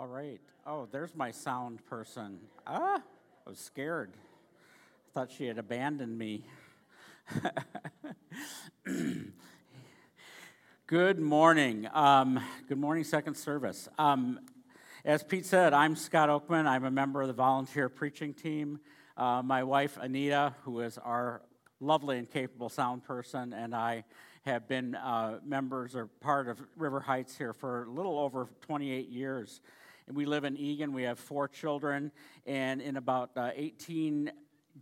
All right. Oh, there's my sound person. Ah, I was scared. I thought she had abandoned me. good morning. Um, good morning, second service. Um, as Pete said, I'm Scott Oakman. I'm a member of the volunteer preaching team. Uh, my wife, Anita, who is our lovely and capable sound person, and I have been uh, members or part of River Heights here for a little over 28 years. We live in Eagan. We have four children, and in about uh, 18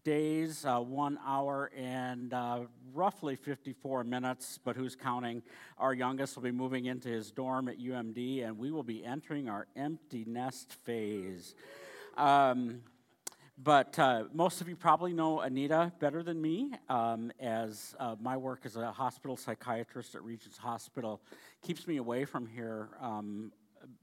days, uh, one hour, and uh, roughly 54 minutes, but who's counting? Our youngest will be moving into his dorm at UMD, and we will be entering our empty nest phase. Um, but uh, most of you probably know Anita better than me, um, as uh, my work as a hospital psychiatrist at Regions Hospital keeps me away from here um,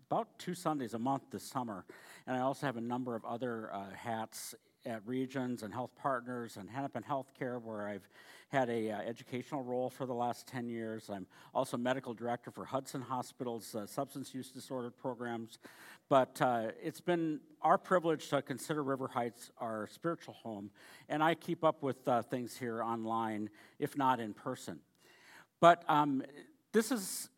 about two Sundays a month this summer. And I also have a number of other uh, hats at Regions and Health Partners and Hennepin Healthcare, where I've had a uh, educational role for the last 10 years. I'm also medical director for Hudson Hospital's uh, substance use disorder programs. But uh, it's been our privilege to consider River Heights our spiritual home, and I keep up with uh, things here online, if not in person. But um, this is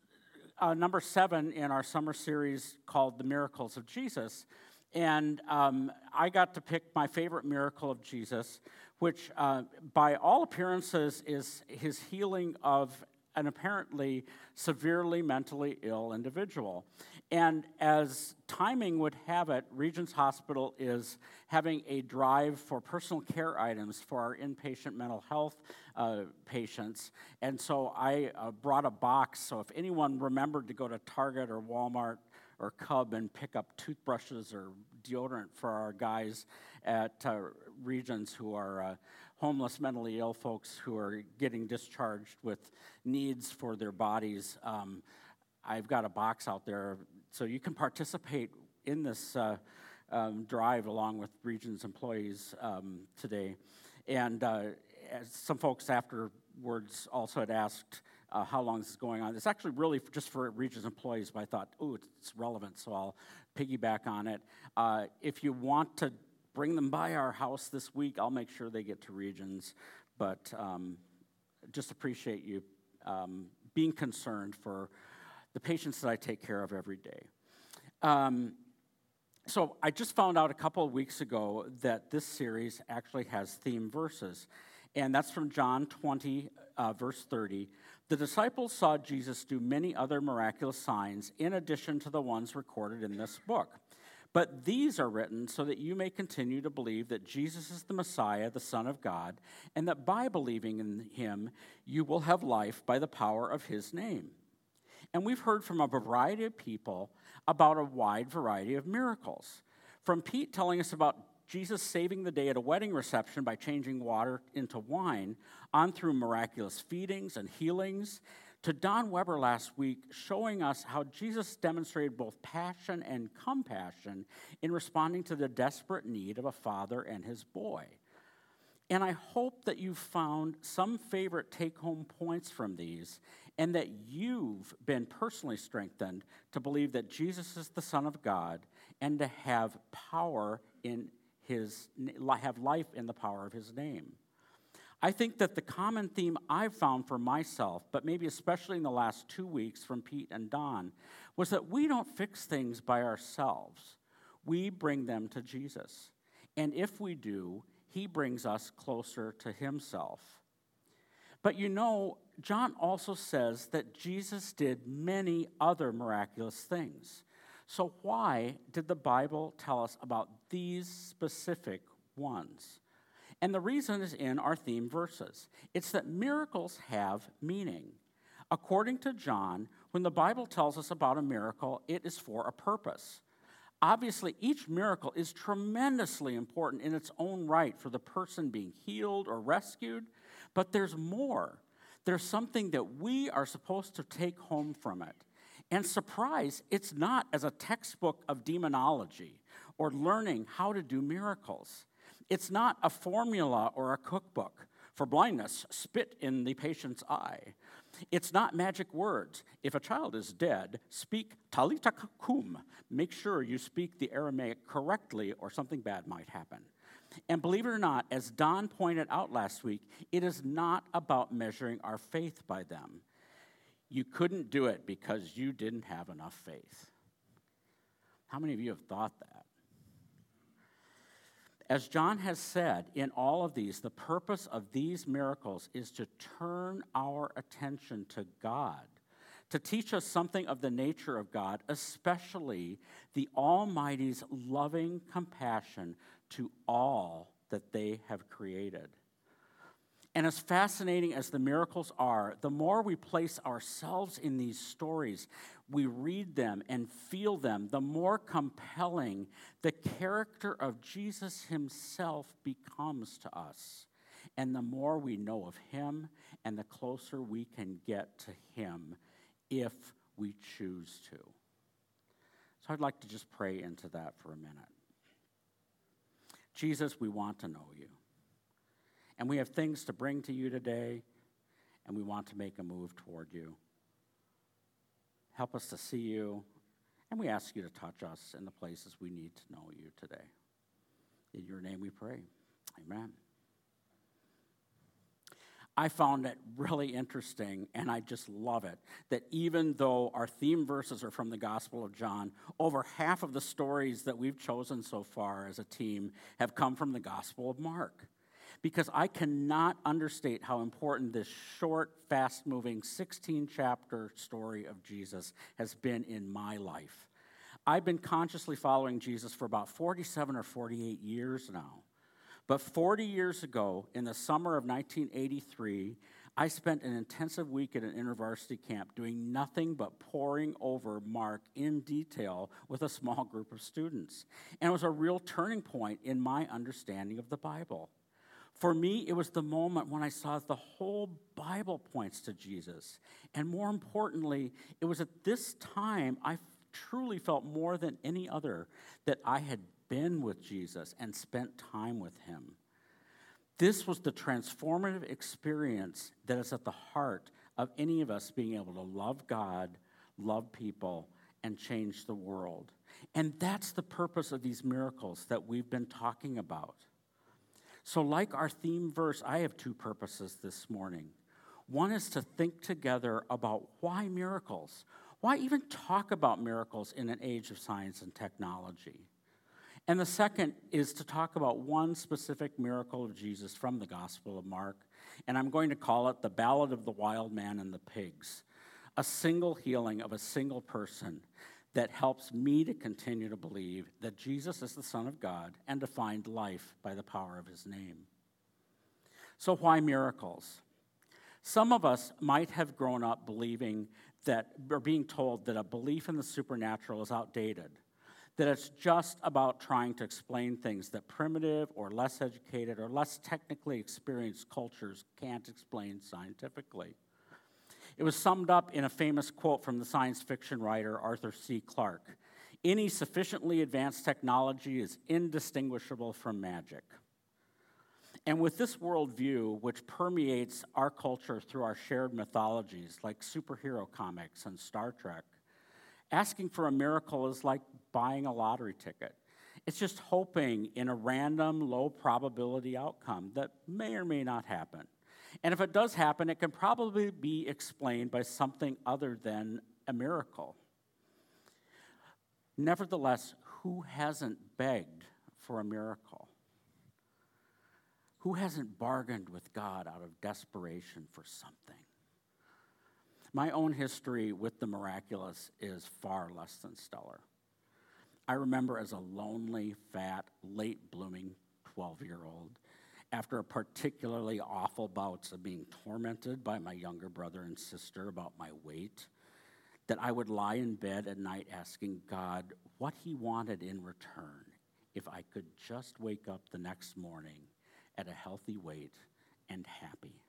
uh, number seven in our summer series called The Miracles of Jesus. And um, I got to pick my favorite miracle of Jesus, which, uh, by all appearances, is his healing of an apparently severely mentally ill individual. And as timing would have it, Regions Hospital is having a drive for personal care items for our inpatient mental health uh, patients. And so I uh, brought a box. So if anyone remembered to go to Target or Walmart or Cub and pick up toothbrushes or deodorant for our guys at uh, Regions who are uh, homeless, mentally ill folks who are getting discharged with needs for their bodies. Um, I've got a box out there so you can participate in this uh, um, drive along with Regions employees um, today. And uh, some folks afterwards also had asked uh, how long this is going on. It's actually really just for Regions employees, but I thought, oh, it's relevant, so I'll piggyback on it. Uh, if you want to bring them by our house this week, I'll make sure they get to Regions. But um, just appreciate you um, being concerned for the patients that I take care of every day. Um, so I just found out a couple of weeks ago that this series actually has theme verses, and that's from John 20, uh, verse 30. The disciples saw Jesus do many other miraculous signs in addition to the ones recorded in this book. But these are written so that you may continue to believe that Jesus is the Messiah, the Son of God, and that by believing in him, you will have life by the power of his name. And we've heard from a variety of people about a wide variety of miracles. From Pete telling us about Jesus saving the day at a wedding reception by changing water into wine, on through miraculous feedings and healings, to Don Weber last week showing us how Jesus demonstrated both passion and compassion in responding to the desperate need of a father and his boy. And I hope that you've found some favorite take home points from these and that you've been personally strengthened to believe that Jesus is the Son of God and to have power in his have life in the power of his name. I think that the common theme I've found for myself, but maybe especially in the last two weeks from Pete and Don, was that we don't fix things by ourselves. We bring them to Jesus. And if we do, he brings us closer to himself. But you know, John also says that Jesus did many other miraculous things. So, why did the Bible tell us about these specific ones? And the reason is in our theme verses it's that miracles have meaning. According to John, when the Bible tells us about a miracle, it is for a purpose. Obviously, each miracle is tremendously important in its own right for the person being healed or rescued, but there's more. There's something that we are supposed to take home from it. And surprise, it's not as a textbook of demonology or learning how to do miracles. It's not a formula or a cookbook For blindness, spit in the patient's eye. It's not magic words. If a child is dead, speak talita kum. Make sure you speak the Aramaic correctly, or something bad might happen. And believe it or not, as Don pointed out last week, it is not about measuring our faith by them. You couldn't do it because you didn't have enough faith. How many of you have thought that? As John has said, in all of these, the purpose of these miracles is to turn our attention to God, to teach us something of the nature of God, especially the Almighty's loving compassion to all that they have created. And as fascinating as the miracles are, the more we place ourselves in these stories, we read them and feel them, the more compelling the character of Jesus himself becomes to us. And the more we know of him, and the closer we can get to him if we choose to. So I'd like to just pray into that for a minute. Jesus, we want to know you. And we have things to bring to you today, and we want to make a move toward you. Help us to see you, and we ask you to touch us in the places we need to know you today. In your name we pray. Amen. I found it really interesting, and I just love it, that even though our theme verses are from the Gospel of John, over half of the stories that we've chosen so far as a team have come from the Gospel of Mark because I cannot understate how important this short, fast moving 16 chapter story of Jesus has been in my life. I've been consciously following Jesus for about 47 or 48 years now. But 40 years ago, in the summer of 1983, I spent an intensive week at an intervarsity camp doing nothing but poring over Mark in detail with a small group of students. And it was a real turning point in my understanding of the Bible. For me, it was the moment when I saw the whole Bible points to Jesus. And more importantly, it was at this time I truly felt more than any other that I had been with Jesus and spent time with him. This was the transformative experience that is at the heart of any of us being able to love God, love people, and change the world. And that's the purpose of these miracles that we've been talking about. So, like our theme verse, I have two purposes this morning. One is to think together about why miracles? Why even talk about miracles in an age of science and technology? And the second is to talk about one specific miracle of Jesus from the Gospel of Mark. And I'm going to call it the Ballad of the Wild Man and the Pigs, a single healing of a single person that helps me to continue to believe that Jesus is the Son of God and to find life by the power of his name. So, why miracles? Some of us might have grown up believing that, or being told that a belief in the supernatural is outdated, that it's just about trying to explain things that primitive or less educated or less technically experienced cultures can't explain scientifically. It was summed up in a famous quote from the science fiction writer Arthur C. Clarke Any sufficiently advanced technology is indistinguishable from magic. And with this worldview, which permeates our culture through our shared mythologies like superhero comics and Star Trek, asking for a miracle is like buying a lottery ticket. It's just hoping in a random, low probability outcome that may or may not happen. And if it does happen, it can probably be explained by something other than a miracle. Nevertheless, who hasn't begged for a miracle? Who hasn't bargained with God out of desperation for something? My own history with the miraculous is far less than stellar. I remember as a lonely, fat, late blooming 12 year old after a particularly awful bouts of being tormented by my younger brother and sister about my weight, that I would lie in bed at night asking God what He wanted in return if I could just wake up the next morning at a healthy weight and happy.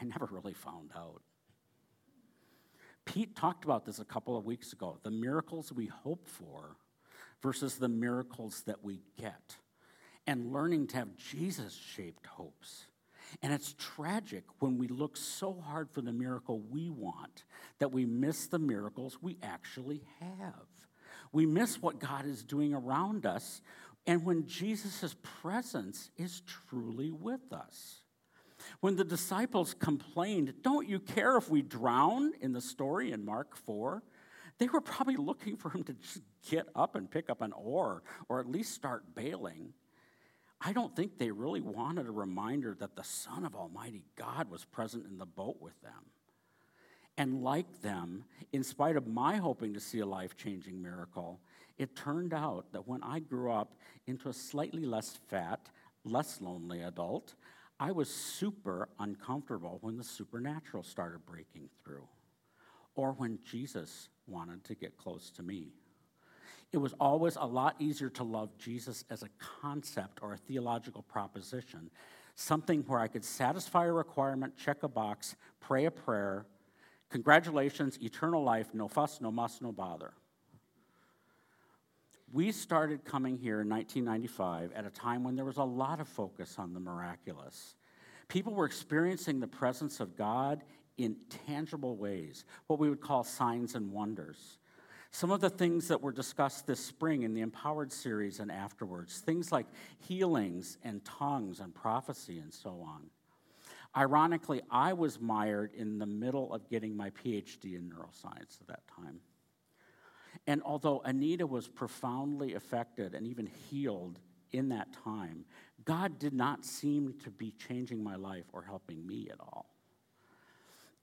I never really found out. Pete talked about this a couple of weeks ago the miracles we hope for versus the miracles that we get and learning to have Jesus shaped hopes. And it's tragic when we look so hard for the miracle we want that we miss the miracles we actually have. We miss what God is doing around us and when Jesus' presence is truly with us. When the disciples complained, Don't you care if we drown in the story in Mark 4? They were probably looking for him to just get up and pick up an oar or at least start bailing. I don't think they really wanted a reminder that the Son of Almighty God was present in the boat with them. And like them, in spite of my hoping to see a life changing miracle, it turned out that when I grew up into a slightly less fat, less lonely adult, I was super uncomfortable when the supernatural started breaking through, or when Jesus wanted to get close to me. It was always a lot easier to love Jesus as a concept or a theological proposition, something where I could satisfy a requirement, check a box, pray a prayer. Congratulations, eternal life, no fuss, no muss, no bother. We started coming here in 1995 at a time when there was a lot of focus on the miraculous. People were experiencing the presence of God in tangible ways, what we would call signs and wonders. Some of the things that were discussed this spring in the Empowered series and afterwards, things like healings and tongues and prophecy and so on. Ironically, I was mired in the middle of getting my PhD in neuroscience at that time. And although Anita was profoundly affected and even healed in that time, God did not seem to be changing my life or helping me at all.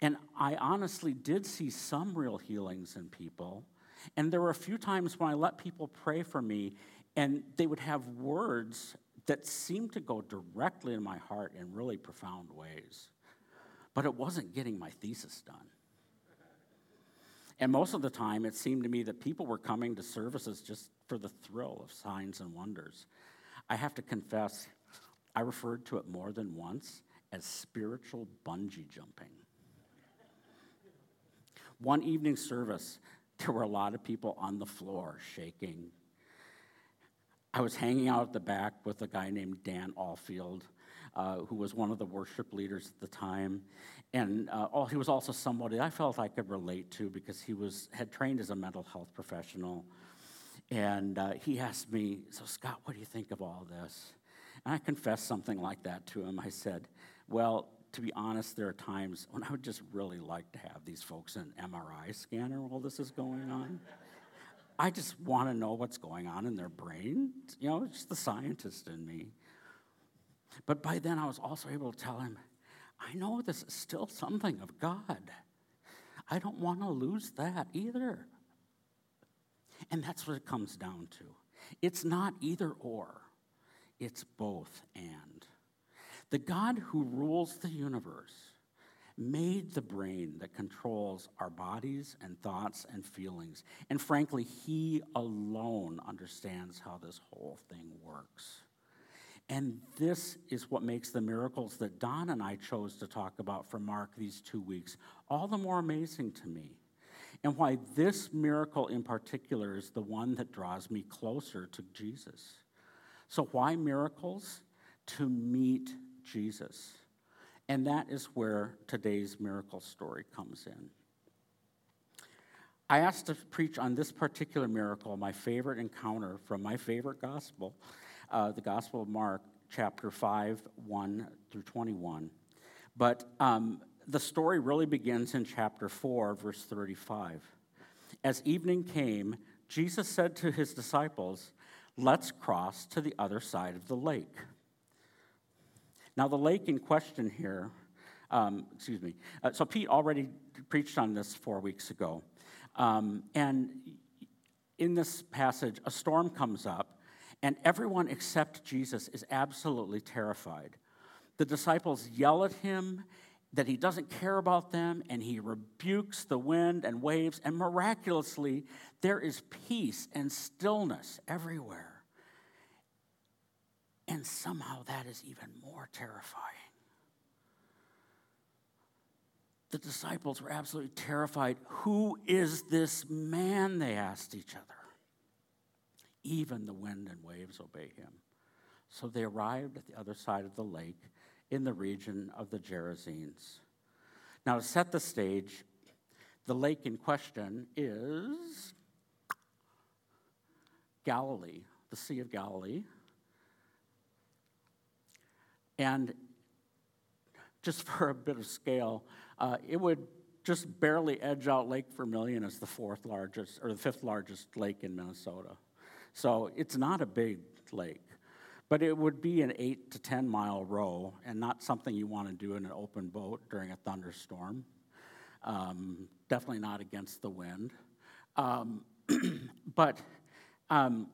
And I honestly did see some real healings in people. And there were a few times when I let people pray for me, and they would have words that seemed to go directly in my heart in really profound ways. But it wasn't getting my thesis done. And most of the time, it seemed to me that people were coming to services just for the thrill of signs and wonders. I have to confess, I referred to it more than once as spiritual bungee jumping. One evening service, there were a lot of people on the floor shaking. I was hanging out at the back with a guy named Dan Allfield, uh, who was one of the worship leaders at the time. And uh, he was also somebody I felt I could relate to because he was, had trained as a mental health professional. And uh, he asked me, So, Scott, what do you think of all this? And I confessed something like that to him. I said, Well, to be honest, there are times when I would just really like to have these folks in an MRI scanner while this is going on. I just want to know what's going on in their brain. You know, it's just the scientist in me. But by then, I was also able to tell him, I know this is still something of God. I don't want to lose that either. And that's what it comes down to. It's not either or, it's both and. The God who rules the universe made the brain that controls our bodies and thoughts and feelings. And frankly, He alone understands how this whole thing works. And this is what makes the miracles that Don and I chose to talk about for Mark these two weeks all the more amazing to me. And why this miracle in particular is the one that draws me closer to Jesus. So, why miracles? To meet Jesus. And that is where today's miracle story comes in. I asked to preach on this particular miracle, my favorite encounter from my favorite gospel, uh, the Gospel of Mark, chapter 5, 1 through 21. But um, the story really begins in chapter 4, verse 35. As evening came, Jesus said to his disciples, Let's cross to the other side of the lake. Now, the lake in question here, um, excuse me, uh, so Pete already preached on this four weeks ago. Um, and in this passage, a storm comes up, and everyone except Jesus is absolutely terrified. The disciples yell at him that he doesn't care about them, and he rebukes the wind and waves, and miraculously, there is peace and stillness everywhere. And somehow that is even more terrifying. The disciples were absolutely terrified. Who is this man? They asked each other. Even the wind and waves obey him. So they arrived at the other side of the lake, in the region of the Gerasenes. Now, to set the stage, the lake in question is Galilee, the Sea of Galilee. And just for a bit of scale, uh, it would just barely edge out Lake Vermilion as the fourth largest or the fifth largest lake in Minnesota. So it's not a big lake, but it would be an eight to 10 mile row and not something you want to do in an open boat during a thunderstorm. Um, definitely not against the wind. Um, but um,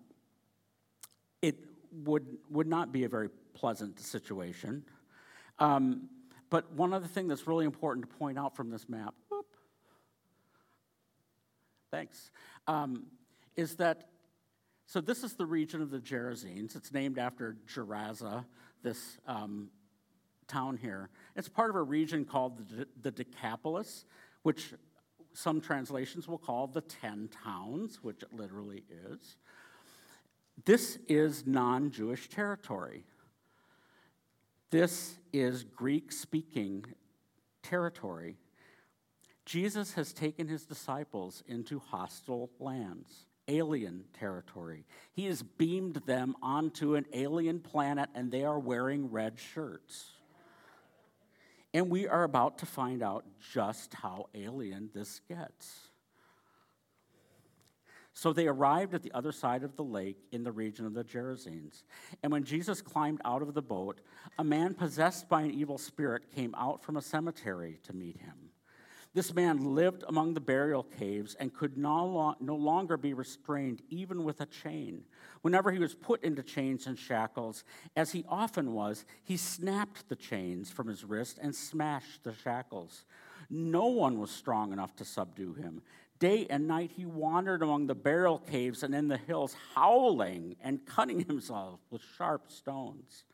it would, would not be a very pleasant situation. Um, but one other thing that's really important to point out from this map, whoop, thanks, um, is that, so this is the region of the Gerasenes. It's named after Gerasa, this um, town here. It's part of a region called the, the Decapolis, which some translations will call the Ten Towns, which it literally is. This is non Jewish territory. This is Greek speaking territory. Jesus has taken his disciples into hostile lands, alien territory. He has beamed them onto an alien planet, and they are wearing red shirts. And we are about to find out just how alien this gets. So they arrived at the other side of the lake in the region of the Gerasenes. And when Jesus climbed out of the boat, a man possessed by an evil spirit came out from a cemetery to meet him. This man lived among the burial caves and could no, lo- no longer be restrained, even with a chain. Whenever he was put into chains and shackles, as he often was, he snapped the chains from his wrist and smashed the shackles. No one was strong enough to subdue him. Day and night he wandered among the barrel caves and in the hills, howling and cutting himself with sharp stones.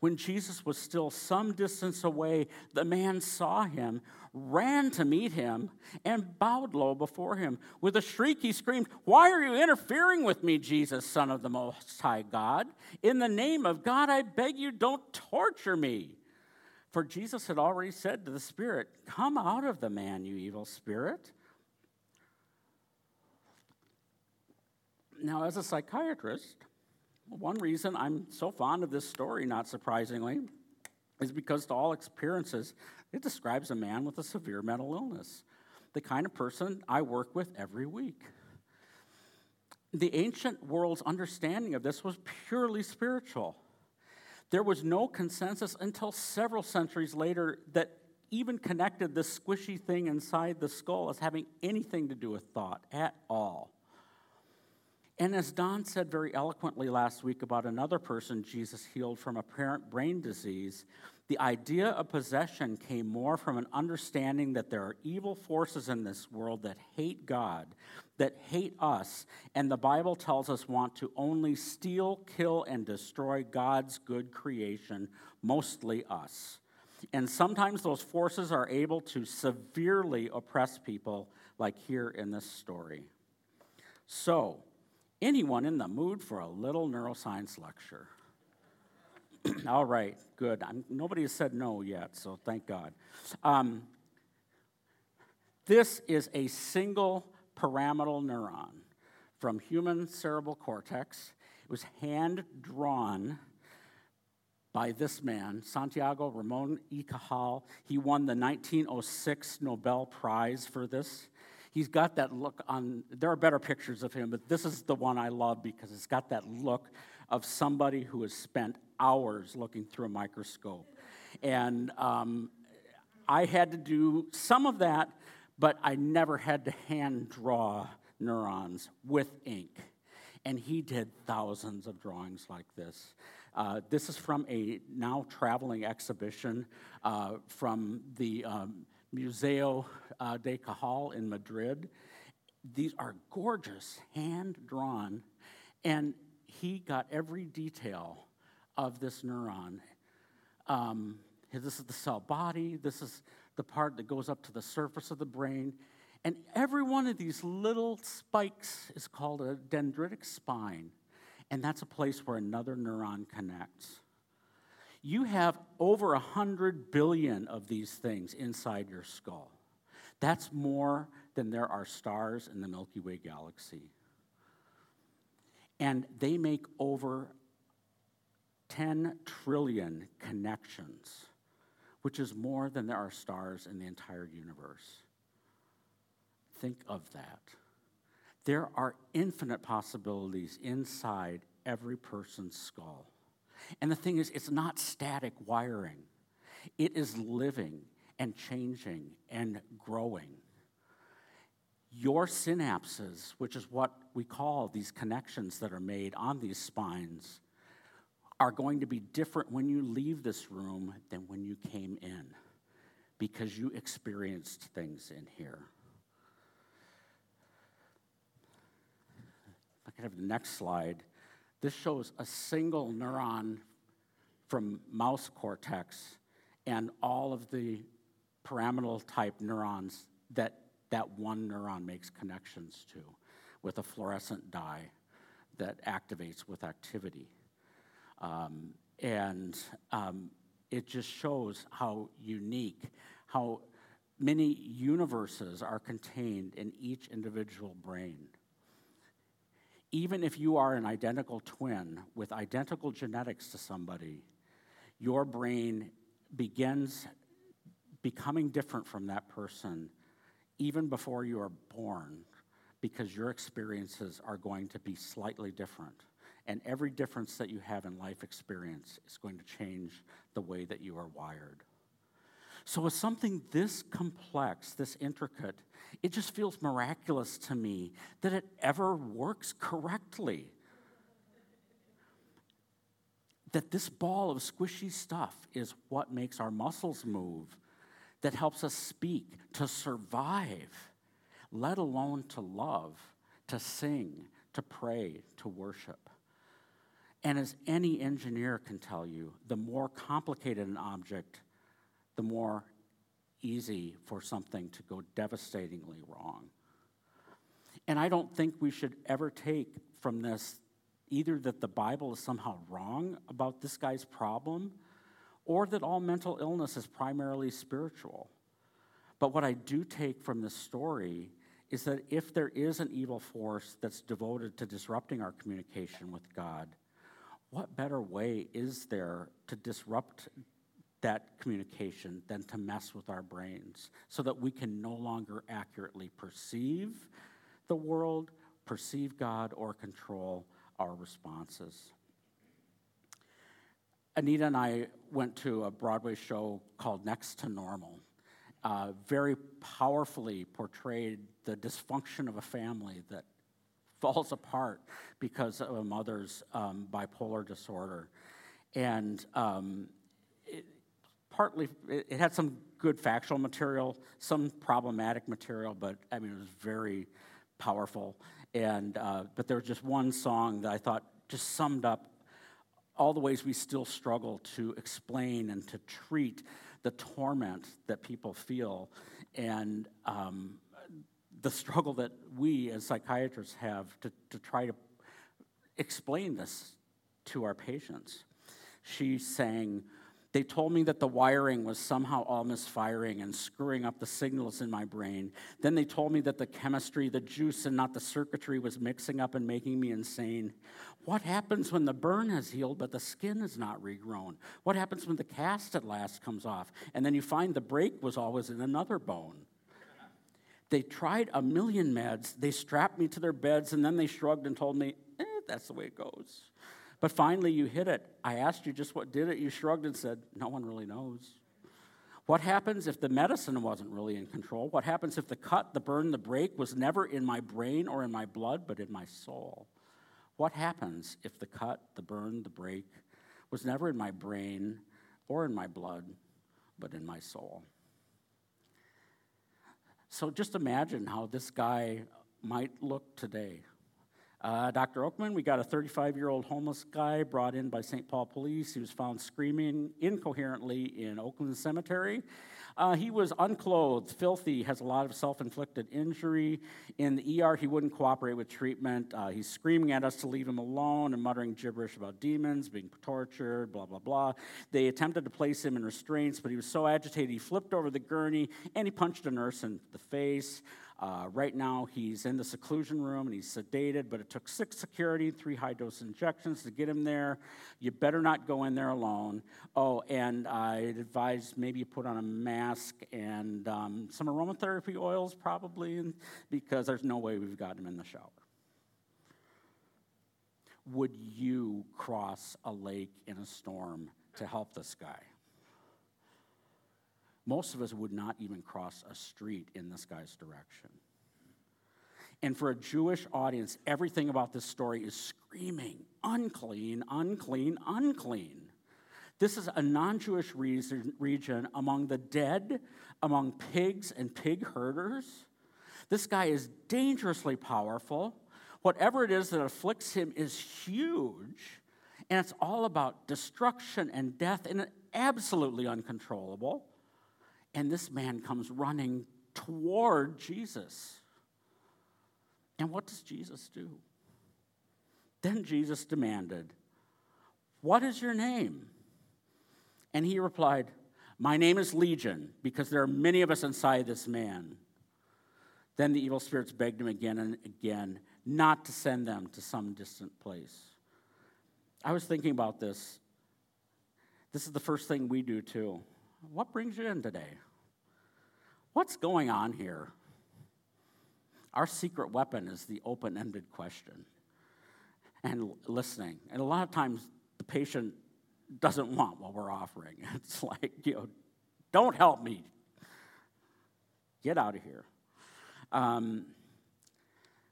When Jesus was still some distance away, the man saw him, ran to meet him, and bowed low before him. With a shriek, he screamed, Why are you interfering with me, Jesus, Son of the Most High God? In the name of God, I beg you, don't torture me. For Jesus had already said to the spirit, Come out of the man, you evil spirit. Now, as a psychiatrist, one reason I'm so fond of this story, not surprisingly, is because to all appearances, it describes a man with a severe mental illness, the kind of person I work with every week. The ancient world's understanding of this was purely spiritual. There was no consensus until several centuries later that even connected this squishy thing inside the skull as having anything to do with thought at all. And as Don said very eloquently last week about another person Jesus healed from apparent brain disease, the idea of possession came more from an understanding that there are evil forces in this world that hate God, that hate us, and the Bible tells us want to only steal, kill, and destroy God's good creation, mostly us. And sometimes those forces are able to severely oppress people, like here in this story. So, Anyone in the mood for a little neuroscience lecture? All right, good. I'm, nobody has said no yet, so thank God. Um, this is a single pyramidal neuron from human cerebral cortex. It was hand drawn by this man, Santiago Ramon y Cajal. He won the 1906 Nobel Prize for this. He's got that look on, there are better pictures of him, but this is the one I love because it's got that look of somebody who has spent hours looking through a microscope. And um, I had to do some of that, but I never had to hand draw neurons with ink. And he did thousands of drawings like this. Uh, this is from a now traveling exhibition uh, from the um, Museo uh, de Cajal in Madrid. These are gorgeous, hand drawn, and he got every detail of this neuron. Um, this is the cell body, this is the part that goes up to the surface of the brain. And every one of these little spikes is called a dendritic spine, and that's a place where another neuron connects. You have over 100 billion of these things inside your skull. That's more than there are stars in the Milky Way galaxy. And they make over 10 trillion connections, which is more than there are stars in the entire universe. Think of that. There are infinite possibilities inside every person's skull. And the thing is, it's not static wiring, it is living and changing and growing. Your synapses, which is what we call these connections that are made on these spines, are going to be different when you leave this room than when you came in because you experienced things in here. I can have the next slide. This shows a single neuron from mouse cortex and all of the pyramidal type neurons that that one neuron makes connections to with a fluorescent dye that activates with activity. Um, and um, it just shows how unique, how many universes are contained in each individual brain even if you are an identical twin with identical genetics to somebody, your brain begins becoming different from that person even before you are born because your experiences are going to be slightly different. And every difference that you have in life experience is going to change the way that you are wired. So, with something this complex, this intricate, it just feels miraculous to me that it ever works correctly. That this ball of squishy stuff is what makes our muscles move, that helps us speak, to survive, let alone to love, to sing, to pray, to worship. And as any engineer can tell you, the more complicated an object, the more easy for something to go devastatingly wrong. And I don't think we should ever take from this either that the Bible is somehow wrong about this guy's problem or that all mental illness is primarily spiritual. But what I do take from this story is that if there is an evil force that's devoted to disrupting our communication with God, what better way is there to disrupt that communication than to mess with our brains so that we can no longer accurately perceive the world, perceive God, or control our responses. Anita and I went to a Broadway show called Next to Normal. Uh, very powerfully portrayed the dysfunction of a family that falls apart because of a mother's um, bipolar disorder. And um, partly, it had some good factual material, some problematic material, but I mean, it was very powerful. And, uh, but there was just one song that I thought just summed up all the ways we still struggle to explain and to treat the torment that people feel and um, the struggle that we as psychiatrists have to, to try to explain this to our patients. She sang, they told me that the wiring was somehow all misfiring and screwing up the signals in my brain. Then they told me that the chemistry, the juice, and not the circuitry was mixing up and making me insane. What happens when the burn has healed but the skin is not regrown? What happens when the cast at last comes off and then you find the break was always in another bone? They tried a million meds, they strapped me to their beds, and then they shrugged and told me, eh, that's the way it goes. But finally, you hit it. I asked you just what did it. You shrugged and said, No one really knows. What happens if the medicine wasn't really in control? What happens if the cut, the burn, the break was never in my brain or in my blood, but in my soul? What happens if the cut, the burn, the break was never in my brain or in my blood, but in my soul? So just imagine how this guy might look today Uh, Dr. Oakman, we got a 35 year old homeless guy brought in by St. Paul police. He was found screaming incoherently in Oakland Cemetery. Uh, he was unclothed, filthy, has a lot of self inflicted injury. In the ER, he wouldn't cooperate with treatment. Uh, he's screaming at us to leave him alone and muttering gibberish about demons, being tortured, blah, blah, blah. They attempted to place him in restraints, but he was so agitated he flipped over the gurney and he punched a nurse in the face. Uh, right now, he's in the seclusion room and he's sedated, but it took six security, three high dose injections to get him there. You better not go in there alone. Oh, and I'd advise maybe you put on a mask and um, some aromatherapy oils, probably, because there's no way we've got him in the shower. Would you cross a lake in a storm to help this guy? Most of us would not even cross a street in this guy's direction. And for a Jewish audience, everything about this story is screaming unclean, unclean, unclean. This is a non Jewish region among the dead, among pigs and pig herders. This guy is dangerously powerful. Whatever it is that afflicts him is huge, and it's all about destruction and death, and absolutely uncontrollable. And this man comes running toward Jesus. And what does Jesus do? Then Jesus demanded, What is your name? And he replied, My name is Legion, because there are many of us inside this man. Then the evil spirits begged him again and again not to send them to some distant place. I was thinking about this. This is the first thing we do too. What brings you in today? What's going on here? Our secret weapon is the open ended question and listening. And a lot of times the patient doesn't want what we're offering. It's like, you know, don't help me. Get out of here. Um,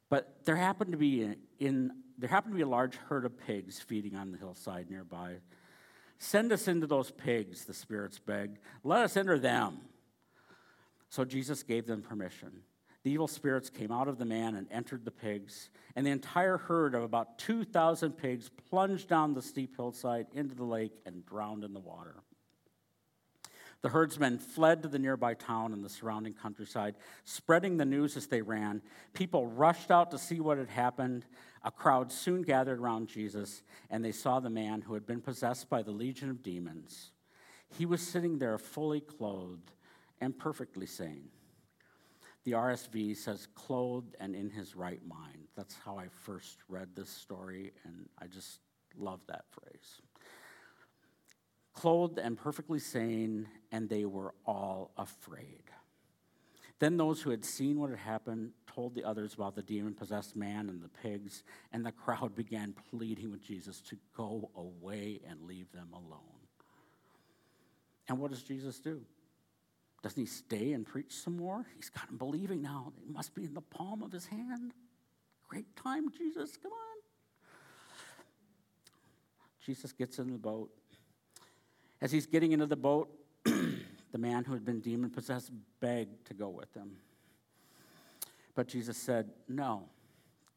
but there happened to be in, in there happened to be a large herd of pigs feeding on the hillside nearby. Send us into those pigs, the spirits begged. Let us enter them. So Jesus gave them permission. The evil spirits came out of the man and entered the pigs, and the entire herd of about 2,000 pigs plunged down the steep hillside into the lake and drowned in the water. The herdsmen fled to the nearby town and the surrounding countryside, spreading the news as they ran. People rushed out to see what had happened. A crowd soon gathered around Jesus, and they saw the man who had been possessed by the legion of demons. He was sitting there fully clothed and perfectly sane. The RSV says, clothed and in his right mind. That's how I first read this story, and I just love that phrase. Clothed and perfectly sane, and they were all afraid. Then those who had seen what had happened told the others about the demon possessed man and the pigs, and the crowd began pleading with Jesus to go away and leave them alone. And what does Jesus do? Doesn't he stay and preach some more? He's got them believing now. It must be in the palm of his hand. Great time, Jesus. Come on. Jesus gets in the boat. As he's getting into the boat, the man who had been demon possessed begged to go with him. But Jesus said, No,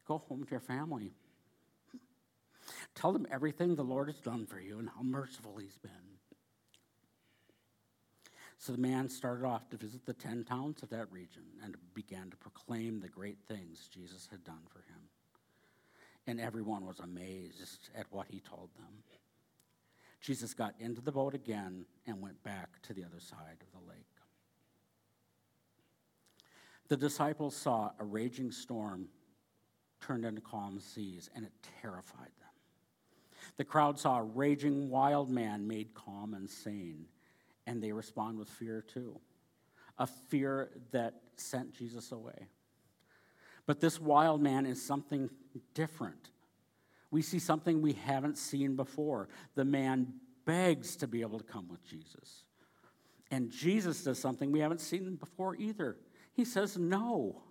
go home to your family. Tell them everything the Lord has done for you and how merciful he's been. So the man started off to visit the 10 towns of that region and began to proclaim the great things Jesus had done for him. And everyone was amazed at what he told them. Jesus got into the boat again and went back to the other side of the lake. The disciples saw a raging storm turned into calm seas, and it terrified them. The crowd saw a raging wild man made calm and sane and they respond with fear too a fear that sent Jesus away. But this wild man is something different. We see something we haven't seen before. The man begs to be able to come with Jesus. And Jesus does something we haven't seen before either. He says no.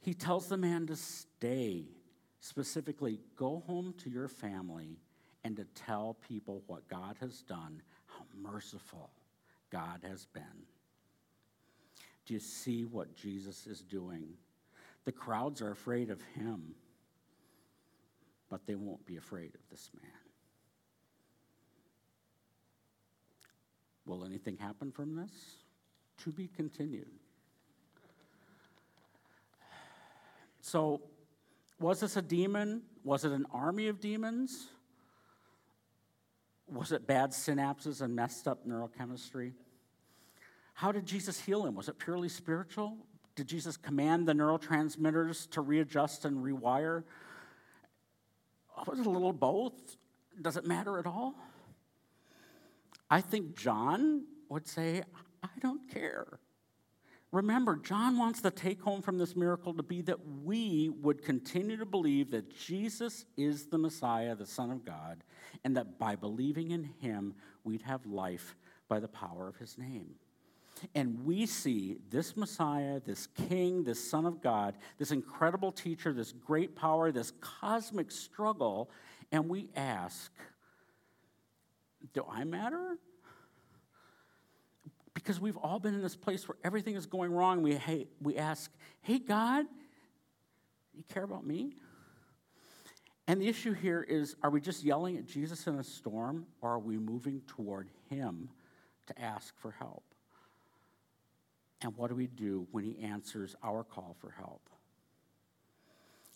He tells the man to stay, specifically, go home to your family and to tell people what God has done how merciful God has been. Do you see what Jesus is doing? The crowds are afraid of him, but they won't be afraid of this man. Will anything happen from this? To be continued. So, was this a demon? Was it an army of demons? Was it bad synapses and messed up neurochemistry? How did Jesus heal him? Was it purely spiritual? Did Jesus command the neurotransmitters to readjust and rewire? Oh, Was a little both? Does it matter at all? I think John would say, I don't care. Remember, John wants the take home from this miracle to be that we would continue to believe that Jesus is the Messiah, the Son of God, and that by believing in him, we'd have life by the power of his name. And we see this Messiah, this King, this Son of God, this incredible teacher, this great power, this cosmic struggle, and we ask, Do I matter? Because we've all been in this place where everything is going wrong. We, hey, we ask, Hey, God, you care about me? And the issue here is are we just yelling at Jesus in a storm, or are we moving toward Him to ask for help? And what do we do when He answers our call for help?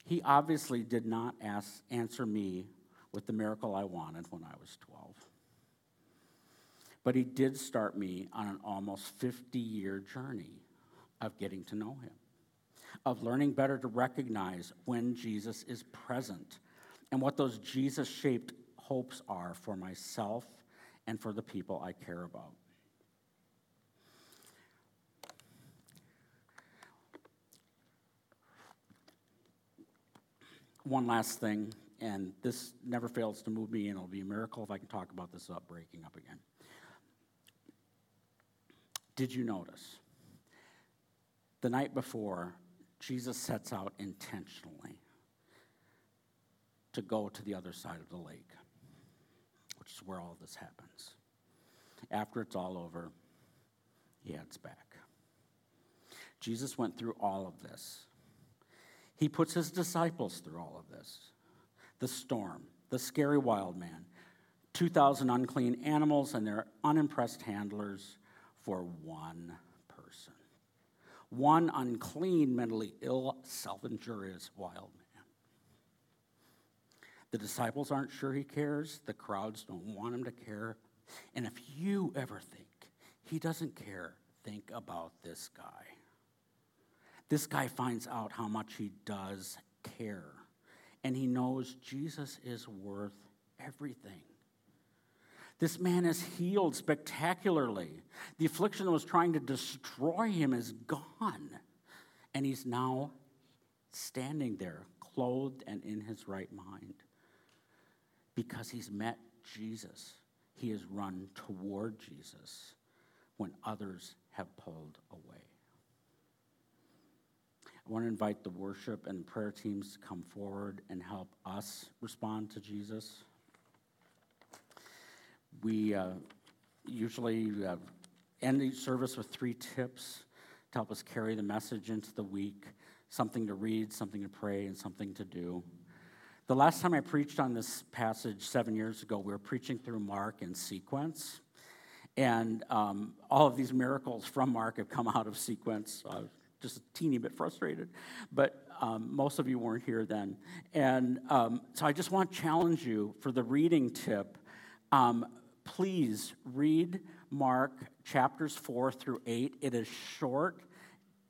He obviously did not ask, answer me with the miracle I wanted when I was 12. But he did start me on an almost 50 year journey of getting to know him, of learning better to recognize when Jesus is present and what those Jesus shaped hopes are for myself and for the people I care about. One last thing, and this never fails to move me, and it'll be a miracle if I can talk about this up breaking up again. Did you notice? The night before, Jesus sets out intentionally to go to the other side of the lake, which is where all this happens. After it's all over, he heads back. Jesus went through all of this. He puts his disciples through all of this the storm, the scary wild man, 2,000 unclean animals and their unimpressed handlers for one person. One unclean, mentally ill, self injurious wild man. The disciples aren't sure he cares. The crowds don't want him to care. And if you ever think he doesn't care, think about this guy. This guy finds out how much he does care. And he knows Jesus is worth everything. This man is healed spectacularly. The affliction that was trying to destroy him is gone. And he's now standing there, clothed and in his right mind. Because he's met Jesus. He has run toward Jesus when others have pulled away. I want to invite the worship and prayer teams to come forward and help us respond to Jesus. We uh, usually uh, end each service with three tips to help us carry the message into the week something to read, something to pray, and something to do. The last time I preached on this passage seven years ago, we were preaching through Mark in sequence. And um, all of these miracles from Mark have come out of sequence. Was just a teeny bit frustrated, but um, most of you weren't here then. And um, so I just want to challenge you for the reading tip. Um, please read Mark chapters 4 through 8. It is short.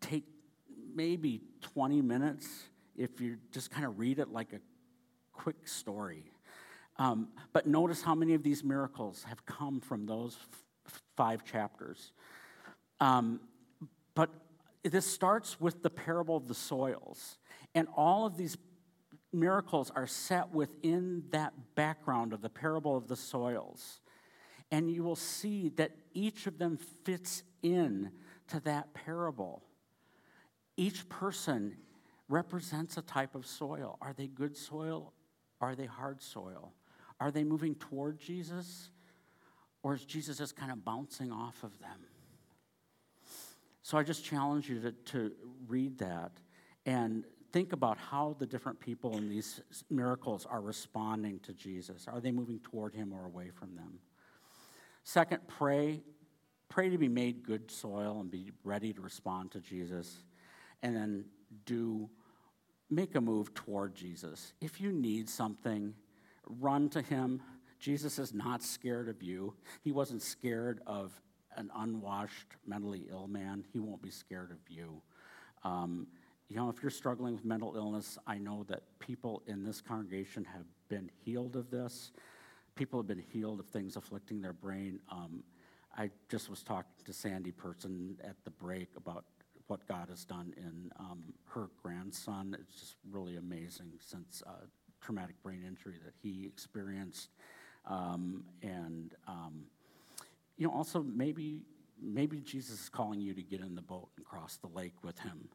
Take maybe 20 minutes if you just kind of read it like a quick story. Um, but notice how many of these miracles have come from those f- five chapters. Um, but this starts with the parable of the soils. And all of these miracles are set within that background of the parable of the soils and you will see that each of them fits in to that parable. Each person represents a type of soil. Are they good soil? Are they hard soil? Are they moving toward Jesus? Or is Jesus just kind of bouncing off of them? So I just challenge you to, to read that and think about how the different people in these miracles are responding to Jesus. Are they moving toward him or away from them? Second, pray. Pray to be made good soil and be ready to respond to Jesus. And then do make a move toward Jesus. If you need something, run to him. Jesus is not scared of you. He wasn't scared of an unwashed, mentally ill man. He won't be scared of you. Um, you know, if you're struggling with mental illness, I know that people in this congregation have been healed of this. People have been healed of things afflicting their brain. Um, I just was talking to Sandy Person at the break about what God has done in um, her grandson. It's just really amazing since uh, traumatic brain injury that he experienced. Um, and, um, you know, also maybe, maybe Jesus is calling you to get in the boat and cross the lake with him.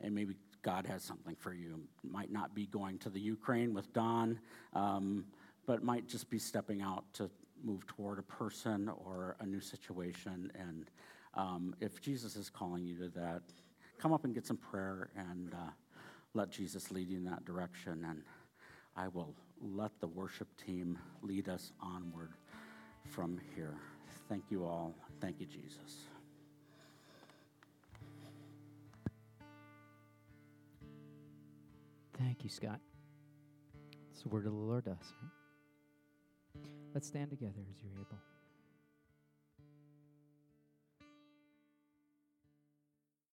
And maybe God has something for you. Might not be going to the Ukraine with Don, um, but might just be stepping out to move toward a person or a new situation. And um, if Jesus is calling you to that, come up and get some prayer and uh, let Jesus lead you in that direction. And I will let the worship team lead us onward from here. Thank you all. Thank you, Jesus. Thank you, Scott. It's the word of the Lord to us. Let's stand together as you're able.